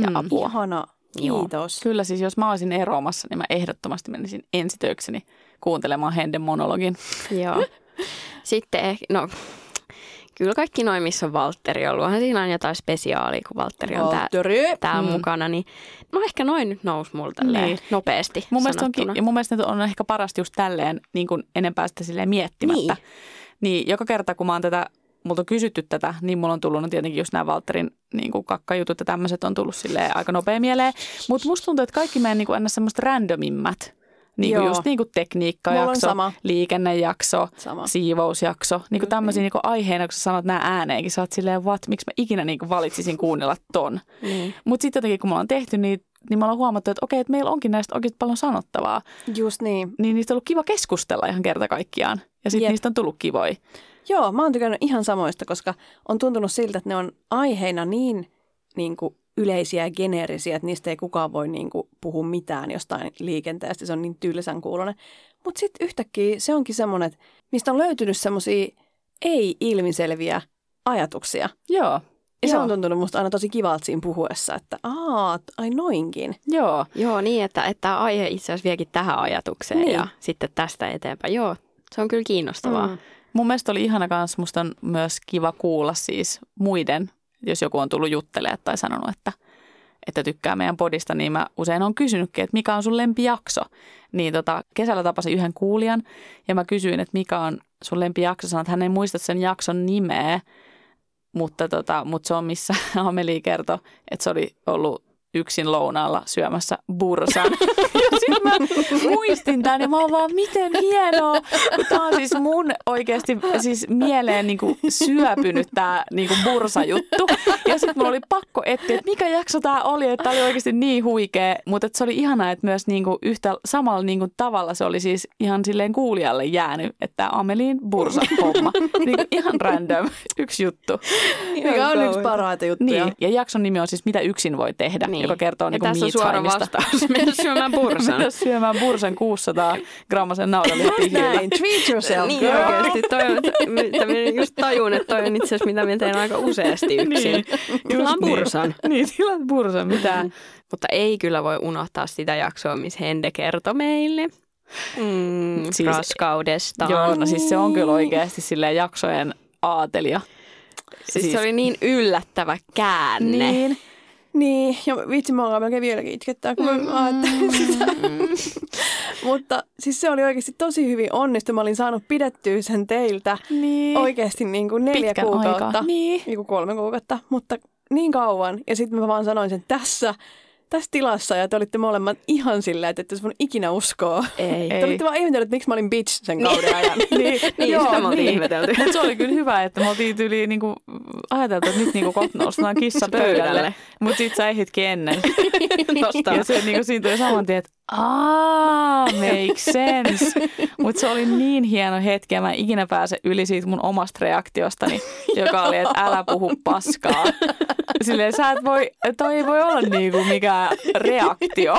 ja Mm. apua. Ihana. Joo. Kiitos. Kyllä siis, jos mä olisin eroamassa, niin mä ehdottomasti menisin ensitöikseni kuuntelemaan Henden monologin. Joo. [laughs] Sitten ehkä, no kyllä kaikki noin, missä on Valtteri ollut. Onhan siinä on jotain spesiaalia, kun Valtteri on tää, Valtteri. täällä Mm. mukana. Niin, no ehkä noin nyt nousi mulla tälleen Niin. nopeasti Mun mielestä, onkin, ja mun mielestä on ehkä parasta just tälleen niin kuin enempää sitä silleen miettimättä. Niin. niin joka kerta, kun mä oon tätä, multa on kysytty tätä, niin mulla on tullut no tietenkin just nämä Valterin niin kuin kakkajutut ja tämmöiset on tullut silleen aika nopea mieleen. Mutta musta tuntuu, että kaikki meidän niin kuin semmoista randomimmat, niin kuin just niin kuin Mulla on tekniikkajakso, sama. liikennejakso, Sama. siivousjakso, niin kuin tämmöisiä niin kuin aiheina, kun sä sanot nämä ääneenkin, sä oot silleen, what, miksi mä ikinä niin kuin valitsisin kuunnella ton. Niin. Mutta sitten jotenkin, kun me ollaan tehty niitä niin me ollaan huomattu, että okei, että meillä onkin näistä oikeasti paljon sanottavaa. Just niin. Niin niistä on ollut kiva keskustella ihan kerta kaikkiaan. Ja sitten niistä on tullut kivoja. Joo, mä oon tykännyt ihan samoista, koska on tuntunut siltä, että ne on aiheina niin, niin kuin yleisiä ja geneerisiä, että niistä ei kukaan voi niin kuin, puhua mitään jostain liikenteestä. Se on niin tylsän kuulonen. Mutta sitten yhtäkkiä se onkin semmoinen, että mistä on löytynyt semmoisia ei-ilmiselviä ajatuksia. Joo. Ja se Joo. on tuntunut musta aina tosi kivalta siinä puhuessa, että aa, ai noinkin. Joo. Joo, niin, että, että tämä aihe itse asiassa viekin tähän ajatukseen Niin. ja sitten tästä eteenpäin. Joo, se on kyllä kiinnostavaa. Mm. Mun mielestä oli ihana kanssa, musta on myös kiva kuulla siis muiden, jos joku on tullut juttelemaan tai sanonut, että, että tykkää meidän podista, niin mä usein on kysynytkin, että mikä on sun lempijakso. Niin tota, kesällä tapasin yhden kuulijan ja mä kysyin, että mikä on sun lempijakso. Sanoin, että hän ei muista sen jakson nimeä, mutta, tota, mutta se on missä [laughs] Ameli kertoi, että se oli ollut yksin lounaalla syömässä bursan. [laughs] Ja sitten mä muistin tämän ja mä oon vaan, miten hienoa. kun Tämä on siis mun oikeasti siis mieleen niin kuin syöpynyt tämä niin kuin bursa-juttu. Ja sitten mulla oli pakko etsiä, että mikä jakso tämä oli, että tämä oli oikeasti niin huikea. Mutta se oli ihanaa, että myös niin kuin yhtä samalla niin kuin tavalla se oli siis ihan silleen kuulijalle jäänyt, että tämä Amelin bursa-homma. Niin kuin ihan random, yksi juttu. Mikä on yksi parhaita juttuja. Niin, ja jakson nimi on siis Mitä yksin voi tehdä, niin. Joka kertoo ja niin tässä on suora vastaus. [laughs] Mennä syömään bursan. Mennä syömään bursan 600 grammasen naudanlihapihlillä. Näin, treat yourself, Niin girl. oikeasti, toi on, mitä minä just tajun, että toi on itse asiassa mitä minä teen aika useasti yksin. Niin, Tilaan bursan. Niin, niin tilaat bursan, mitä? Mutta ei kyllä voi unohtaa sitä jaksoa, missä Hende kertoi meille mm, Siis- siis, raskaudesta. Joo, no siis se on kyllä oikeasti silleen jaksojen aatelia. Siis, se oli niin yllättävä käänne. Niin. Niin, ja vitsi, mä ollaan melkein vieläkin itkettää, kun Mm. mä ajattelin [laughs] sitä. Mutta siis se oli oikeasti tosi hyvin onnistu. Mä olin saanut pidettyä sen teiltä Niin. oikeasti niin kuin neljä Pitkän kuukautta. aikaa. Niin. Niin kuin kolme kuukautta, mutta niin kauan. Ja sitten mä vaan sanoin sen tässä, tässä tilassa ja te olitte molemmat ihan silleen, että ette voinut ikinä uskoa. Ei. Te olitte vaan ihmetelleet, että miksi mä olin bitch sen kauden ajan. [laughs] Niin, Niin, sitä me oltiin ihmetelty. Mutta se oli kyllä hyvä, että me oltiin yli niinku, ajateltu, että nyt niinku kohta nostetaan kissa pöydälle. Mutta sit sä ehditkin ennen. [laughs] Ja se niinku, siinä tuli saman tien, että aah, make sense. Mutta se oli niin hieno hetki ja mä en ikinä pääse yli siitä mun omasta reaktiostani, [laughs] joka oli, että älä puhu paskaa. [laughs] Silleen sä et voi, toi ei voi olla niinku mikään reaktio.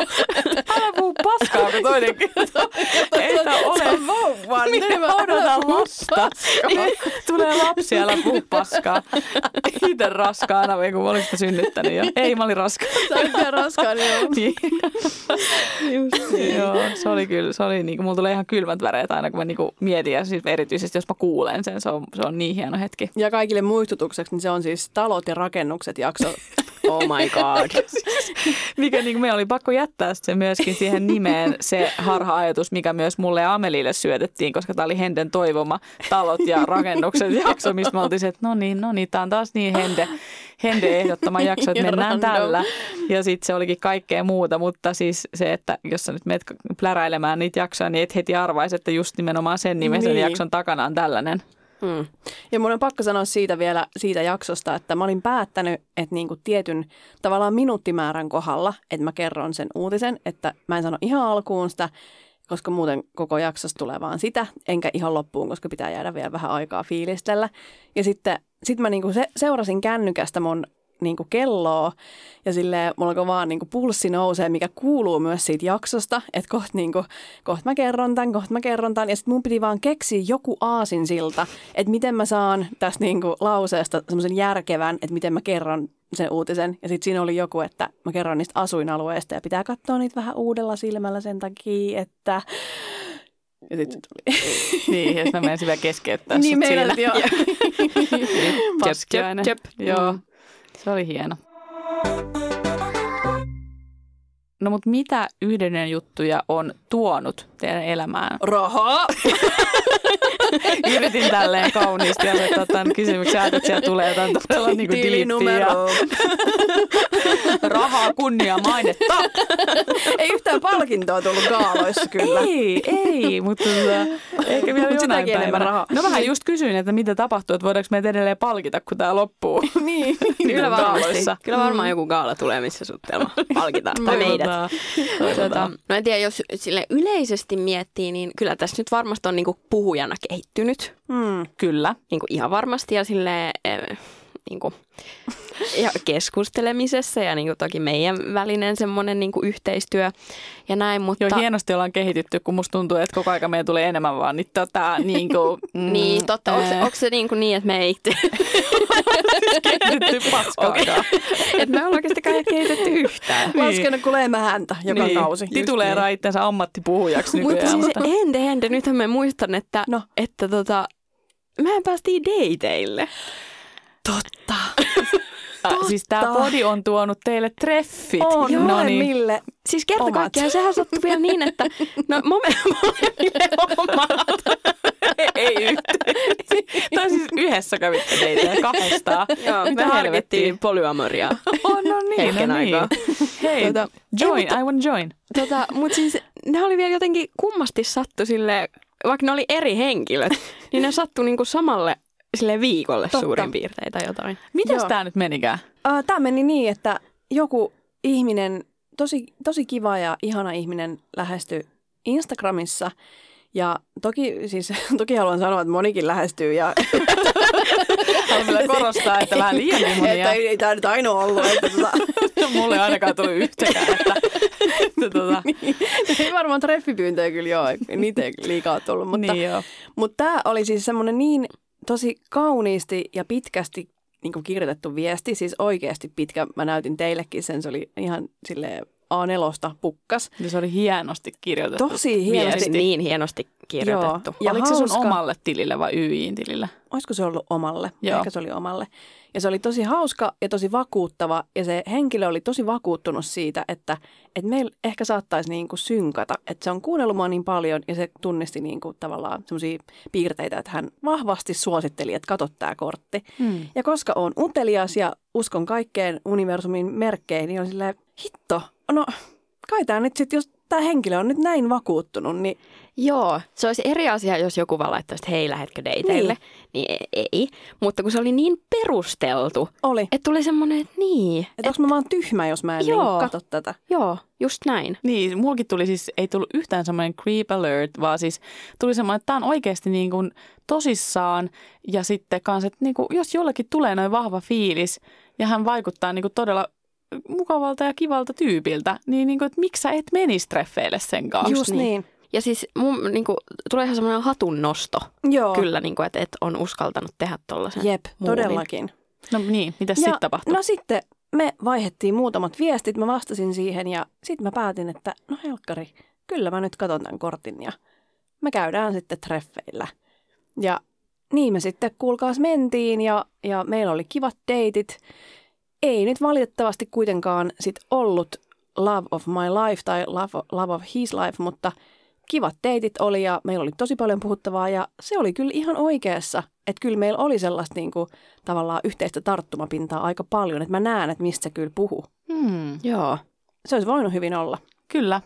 Älä puhu paskaa, kun toinen [laughs] kertoo. Ei tää ole vauva, minä odotan lasta. Niin, Tulee lapsi, älä puhu paskaa. Itse raskaana, kun mä olin sitä synnyttänyt jo. Ei, mä olin raskaana. Sä olit vielä raskaan, joo. Niin. Joo, se oli kyllä, se oli niinku, mulla tulee ihan kylmät väreet aina, kun mä niinku mietin, ja siis erityisesti jos mä kuulen sen, se on, se on niin hieno hetki. Ja kaikille muistutukseksi, niin se on siis talot ja rakennukset jakso. Oh my god. [laughs] Mikä niin meidän oli pakko jättää se myöskin siihen nimeen se harha-ajatus, mikä myös mulle ja Amelille syötettiin, koska tämä oli Henden toivoma talot ja rakennukset [laughs] jakso, mistä me oltiin se, että no niin, no niin, tämä on taas niin Hende, Hende ehdottama jakso, että [laughs] mennään tällä. Ja sitten se olikin kaikkea muuta, mutta siis se, että jos sä nyt menet pläräilemään niitä jaksoja, niin et heti arvaisi, että just nimenomaan sen nimisen Niin. jakson takana on tällainen. Mm. Ja mun on pakko sanoa siitä vielä siitä jaksosta, että mä olin päättänyt, että niinku tietyn tavallaan minuuttimäärän kohdalla, että mä kerron sen uutisen, että mä en sano ihan alkuun sitä, koska muuten koko jaksosta tulee vaan sitä, enkä ihan loppuun, koska pitää jäädä vielä vähän aikaa fiilistellä. Ja sitten sit mä niinku se, seurasin kännykästä mun niinku kelloa ja sille mulla alkoi vaan niinku pulssi nousee, mikä kuuluu myös siitä jaksosta, että kohta niinku, koht mä kerron tämän, kohta mä kerron tämän ja sitten mun piti vaan keksiä joku aasinsilta, että miten mä saan tästä niinku lauseesta semmoisen järkevän, että miten mä kerron sen uutisen. Ja sitten siinä oli joku, että mä kerron niistä asuinalueista ja pitää katsoa niitä vähän uudella silmällä sen takia, että... Ja sitten tuli. [laughs] Niin, ja sitten mä menisin vielä keskeyttää niin sut meillä sillä. jo. [laughs] Paskiainen. Jep, jep. Joo, Mm. Se oli hieno. No mutta mitä yhden juttuja on tuonut teidän elämään? Rahaa! [laughs] Yritin tälleen kauniisti asettaa tämän kysymyksen, että sieltä tulee jotain todella niin kuin diippiä. Rahaa, kunnia, mainetta. Ei yhtään palkintoa tullut gaaloissa kyllä. Ei, ei, mutta tota, ehkä vielä Mut jonain sitäkin enemmän päivänä. rahaa. No vähän just kysyin, että mitä tapahtuu, että voidaanko meitä edelleen palkita, kun tämä loppuu. niin. [laughs] Kyllä varmasti. Kyllä varmaan joku gaala tulee, missä sut palkitaan. tai meidät. Tota, no en tiedä, jos sille yleisesti miettii, niin kyllä tässä nyt varmasti on niinku puhujana kehittynyt. Mm. Kyllä. Niinku ihan varmasti ja sille niinku, ja keskustelemisessa ja niinku toki meidän välinen semmoinen niinku yhteistyö ja näin, mutta... Joo, hienosti ollaan kehitytty, kun musta tuntuu, että koko aika meidän tulee enemmän vaan [laughs] niin tota, niin kuin, mm, Niin, totta. Onko, se, onko se niin, kuin niin, että me ei itse, [laughs] kehitytty paskaakaan. [laughs] että me ollaan oikeastaan kehitetty yhtään. Niin. Laskenut kuin lehmähäntä joka niin. kausi. Tituleeraa itsensä ammattipuhujaksi Mutta nykyään. siis hende, hende, nythän mä muistan, että, No. että tota, mehän päästiin dateille. Totta. [laughs] Äh, siis tämä podi on tuonut teille treffit. On no niin. molemmille. Siis kerta kaikkiaan sehän sattui vielä niin, että no molemmille omat. [laughs] Ei yhtään. [laughs] tai siis yhdessä kävitte teitä kahdestaan. Joo, Mitä me harkittiin polyamoriaa. Oh, no niin, Hetken no niin. aikaa. Hei, Tota, join, ei, mutta- I want join. Tota, mutta siis ne oli vielä jotenkin kummasti sattu sille, vaikka ne oli eri henkilöt, niin ne sattu niinku samalle sille viikolle Totta. suurin piirtein tai jotain. Mitäs Joo. tämä nyt menikään? Tämä meni niin, että joku ihminen, tosi, tosi kiva ja ihana ihminen lähestyi Instagramissa. Ja toki, siis, [laughs] toki haluan sanoa, että monikin lähestyy ja [laughs] Haluan vielä korostaa, että vähän liian monia. että ei, ei tämä nyt ainoa ollut. Että tota, [laughs] Mulle ei ainakaan tullut yhtäkään. Että, että tota, ei varmaan treffipyyntöjä kyllä joo, niitä ei liikaa tullut. Mutta, niin joo. mutta tämä oli siis semmoinen niin tosi kauniisti ja pitkästi niin kuin kirjoitettu viesti, siis oikeasti pitkä. Mä näytin teillekin sen, se oli ihan sille A4 pukkas. Ja se oli hienosti kirjoitettu. Tosi hienosti. viesti. Niin hienosti kirjoitettu. Joo. Ja Oliko se sun hauska- omalle tilille vai YIin tilille? olisiko se ollut omalle? Joo. Ehkä se oli omalle. Ja se oli tosi hauska ja tosi vakuuttava ja se henkilö oli tosi vakuuttunut siitä, että, että meillä ehkä saattaisi niin kuin synkata. Että se on kuunnellut mua niin paljon ja se tunnisti niin kuin tavallaan semmoisia piirteitä, että hän vahvasti suositteli, että katot tämä kortti. Hmm. Ja koska on utelias ja uskon kaikkeen universumin merkkeihin, niin on silleen, hitto, no kai tämä nyt sitten, jos tämä henkilö on nyt näin vakuuttunut, niin Joo, se olisi eri asia, jos joku vaan laittaisi, että hei, lähetkö dateille? Niin. niin ei. Mutta kun se oli niin perusteltu, oli. että tuli semmoinen, että niin, Että onko mä vaan tyhmä, jos mä en niin Joo. katso tätä. joo, just näin. Niin, mulkin tuli siis, ei tullut yhtään semmoinen creep alert, vaan siis tuli semmoinen, että tämä on oikeasti niin kuin tosissaan. Ja sitten kanssa, että niin kuin, jos jollekin tulee noin vahva fiilis ja hän vaikuttaa niin kuin todella mukavalta ja kivalta tyypiltä, niin, niin kuin, että miksi sä et menisi treffeille sen kanssa? Just niin. niin. Ja siis mun, niin kuin, tulee ihan semmoinen hatun nosto, Joo. kyllä, niin kuin, että, että on uskaltanut tehdä tollasen. Jep, muuvin. todellakin. No niin, mitä sitten tapahtui? No sitten me vaihettiin muutamat viestit, mä vastasin siihen ja sitten mä päätin, että no helkkari, kyllä mä nyt katon tämän kortin ja me käydään sitten treffeillä. Ja niin me sitten kuulkaas mentiin ja, ja meillä oli kivat deitit. Ei nyt valitettavasti kuitenkaan sit ollut love of my life tai love, love of his life, mutta kivat deitit oli ja meillä oli tosi paljon puhuttavaa ja se oli kyllä ihan oikeassa. Että kyllä meillä oli sellaista niin kuin, tavallaan yhteistä tarttumapintaa aika paljon, että mä näen, että mistä se kyllä puhuu. Hmm, Joo. Se olisi voinut hyvin olla. kyllä.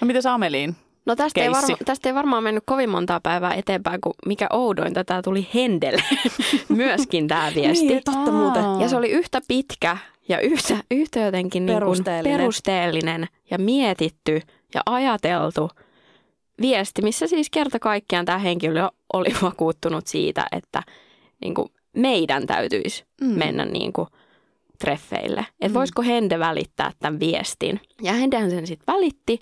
No mitäs Ameliin? No tästä ei, varma, tästä ei varmaan mennyt kovin montaa päivää eteenpäin, kun mikä oudointa, tämä tuli Hendelle [laughs] myöskin tämä viesti. Niin, totta muuten. Ja se oli yhtä pitkä ja yhtä, yhtä jotenkin niin kuin Perusteellinen. perusteellinen ja mietitty ja ajateltu viesti, missä siis kerta kaikkiaan tämä henkilö oli [laughs] vakuuttunut siitä, että niin kuin meidän täytyisi Mm. mennä niin kuin treffeille. Että Mm. voisiko Hende välittää tämän viestin. Ja Hendehän sen sitten välitti.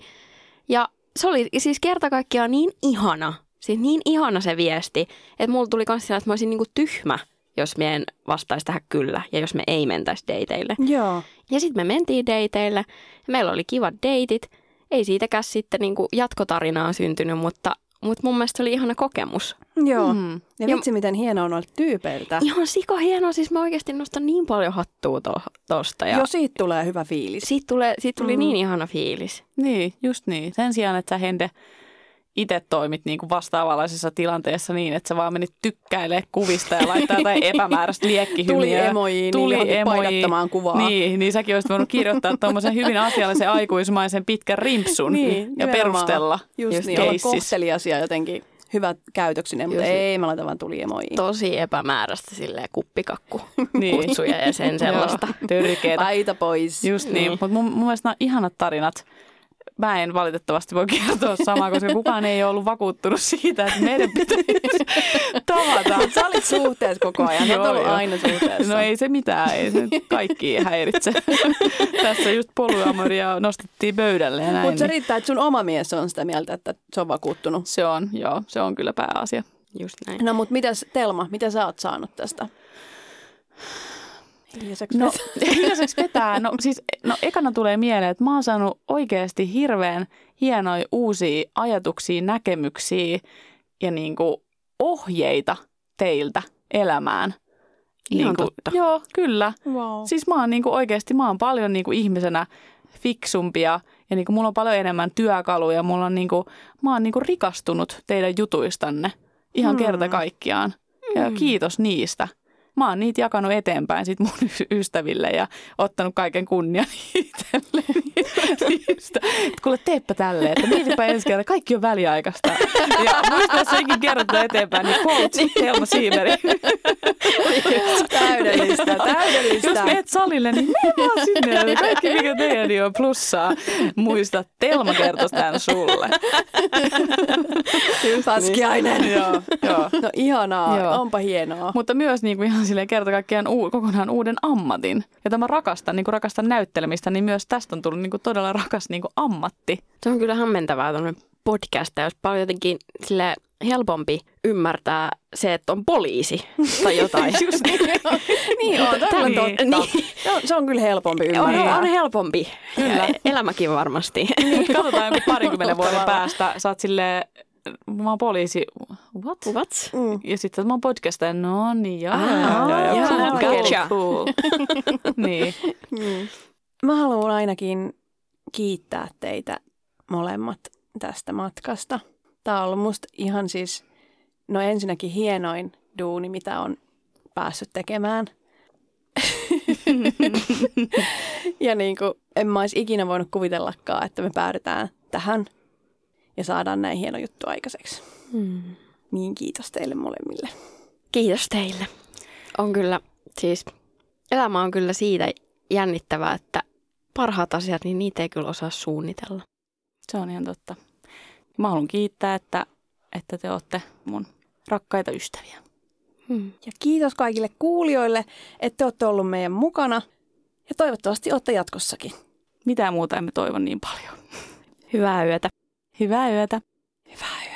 Ja se oli siis kerta kaikkiaan niin ihana, siis niin ihana se viesti, että mulla tuli kans sillä, että mä olisin niinku tyhmä, jos me en vastaisi tähän kyllä ja jos me ei mentäisi dateille. Joo. Ja sitten me mentiin dateille, ja meillä oli kivat deitit. Ei siitäkään sitten niinku jatkotarinaa syntynyt, mutta, mutta mun mielestä se oli ihana kokemus. Joo. Mm. Ja Ja- vitsi, miten hienoa on noilta tyypeiltä. Ihan sika hienoa, siis mä oikeasti nostan niin paljon hattua to, tosta. Ja Jo siitä tulee hyvä fiilis. siitä, tulee, siitä tuli Mm. niin ihana fiilis. Niin, just niin. Sen sijaan, että sä Hende itse toimit niin kuin vastaavanlaisessa tilanteessa niin, että sä vaan menit tykkäilee kuvista ja laittaa jotain [laughs] epämääräistä liekkihymiä. Tuli emojiin, Tuli niin johonkin emojiin. paidattamaan kuvaa. Niin, niin säkin olisit voinut kirjoittaa tuommoisen hyvin asiallisen aikuismaisen pitkän rimpsun Niin, ja perustella. Just, Just niin, olla keissis. kohtelias ja jotenkin hyvä käytöksinen, mutta niin. ei, mä laitan vaan tuli emojiin. Tosi epämääräistä silleen kuppikakku [laughs] Niin. kutsuja ja sen sellaista. Törkeetä. Paita pois. Just niin, Niin. mutta mun, mun mielestä nämä on ihanat tarinat. Mä en valitettavasti voi kertoa samaa, koska kukaan ei ole ollut vakuuttunut siitä, että meidän pitäisi tavata. Sä olit suhteessa koko ajan, Joo, ollut joo. aina suhteessa. No ei se mitään, ei se kaikki häiritse. Tässä just polyamoria nostettiin pöydälle ja näin. Mutta se riittää, että sun oma mies on sitä mieltä, että se on vakuuttunut. se on, joo, se on kyllä pääasia. Just näin. No mutta mitäs Telma, mitä sä oot saanut tästä? Hiljaiseksi No, hiljaiseksi [laughs] vetää. No siis, no ekana tulee mieleen, että mä oon saanut oikeasti hirveän hienoja uusia ajatuksia, näkemyksiä ja niin kuin ohjeita teiltä elämään. Ihan niin kuin, totta. Joo, kyllä. Wow. Siis mä oon niin kuin oikeasti, mä oon paljon niin kuin ihmisenä fiksumpia ja niin kuin mulla on paljon enemmän työkaluja. Mulla on niin kuin, mä oon niin kuin rikastunut teidän jutuistanne ihan Mm. kerta kaikkiaan. Ja kiitos niistä. Mä oon niitä jakanut eteenpäin sit mun ystäville ja ottanut kaiken kunnian [laughs] itselleni niistä. Et Kuule, teepä tälleen, että mietipä ensi kerran, kaikki on väliaikaista. Ja muista, jos senkin kerrotaan eteenpäin, niin quote Telma Siimeri. Täydellistä, täydellistä. Jos menet salille, niin mene vaan sinne. Kaikki mikä teidän niin on plussaa. Muista, Telma kertoo tämän sulle. Paskiainen. joo, joo. No ihanaa, Joo. onpa hienoa. Mutta myös niin kuin ihan silleen kerta kaikkiaan uu, kokonaan uuden ammatin. Ja mä rakastan, niin kuin rakastan näyttelemistä, niin myös tästä on tullut niin kuin todella rakas niin kuin ammatti. Se on kyllä hämmentävää tuonne podcast, jos paljon jotenkin sille helpompi ymmärtää se, että on poliisi tai jotain. [laughs] Just niin. niin on, tämä on Niin. totta. Niin. Se on, se on kyllä helpompi on, ymmärtää. on helpompi. Ja elämäkin varmasti. Katsotaan joku parinkymmenen vuoden päästä. Sä oot silleen, mä oon poliisi, what? What? Mm. Ja sitten mä oon podcastaja, no niin, joo, Ah, joo, joo, joo, gotcha. cool. [laughs] niin. Mm. Mä haluan ainakin kiittää teitä molemmat tästä matkasta. Tämä on ollut musta ihan siis, no ensinnäkin hienoin duuni, mitä on päässyt tekemään. [laughs] ja niin kuin, en mä olisi ikinä voinut kuvitellakaan, että me päädytään tähän ja saadaan näin hieno juttu aikaiseksi. Hmm. Niin kiitos teille molemmille. Kiitos teille. On kyllä, siis elämä on kyllä siitä jännittävää, että parhaat asiat, niin niitä ei kyllä osaa suunnitella. Se on ihan totta. Mä haluan kiittää, että, että te olette mun rakkaita ystäviä. Hmm. Ja kiitos kaikille kuulijoille, että te olette ollut meidän mukana. Ja toivottavasti olette jatkossakin. Mitään muuta emme toivo niin paljon. Hyvää yötä. Hyvää yötä. Hyvää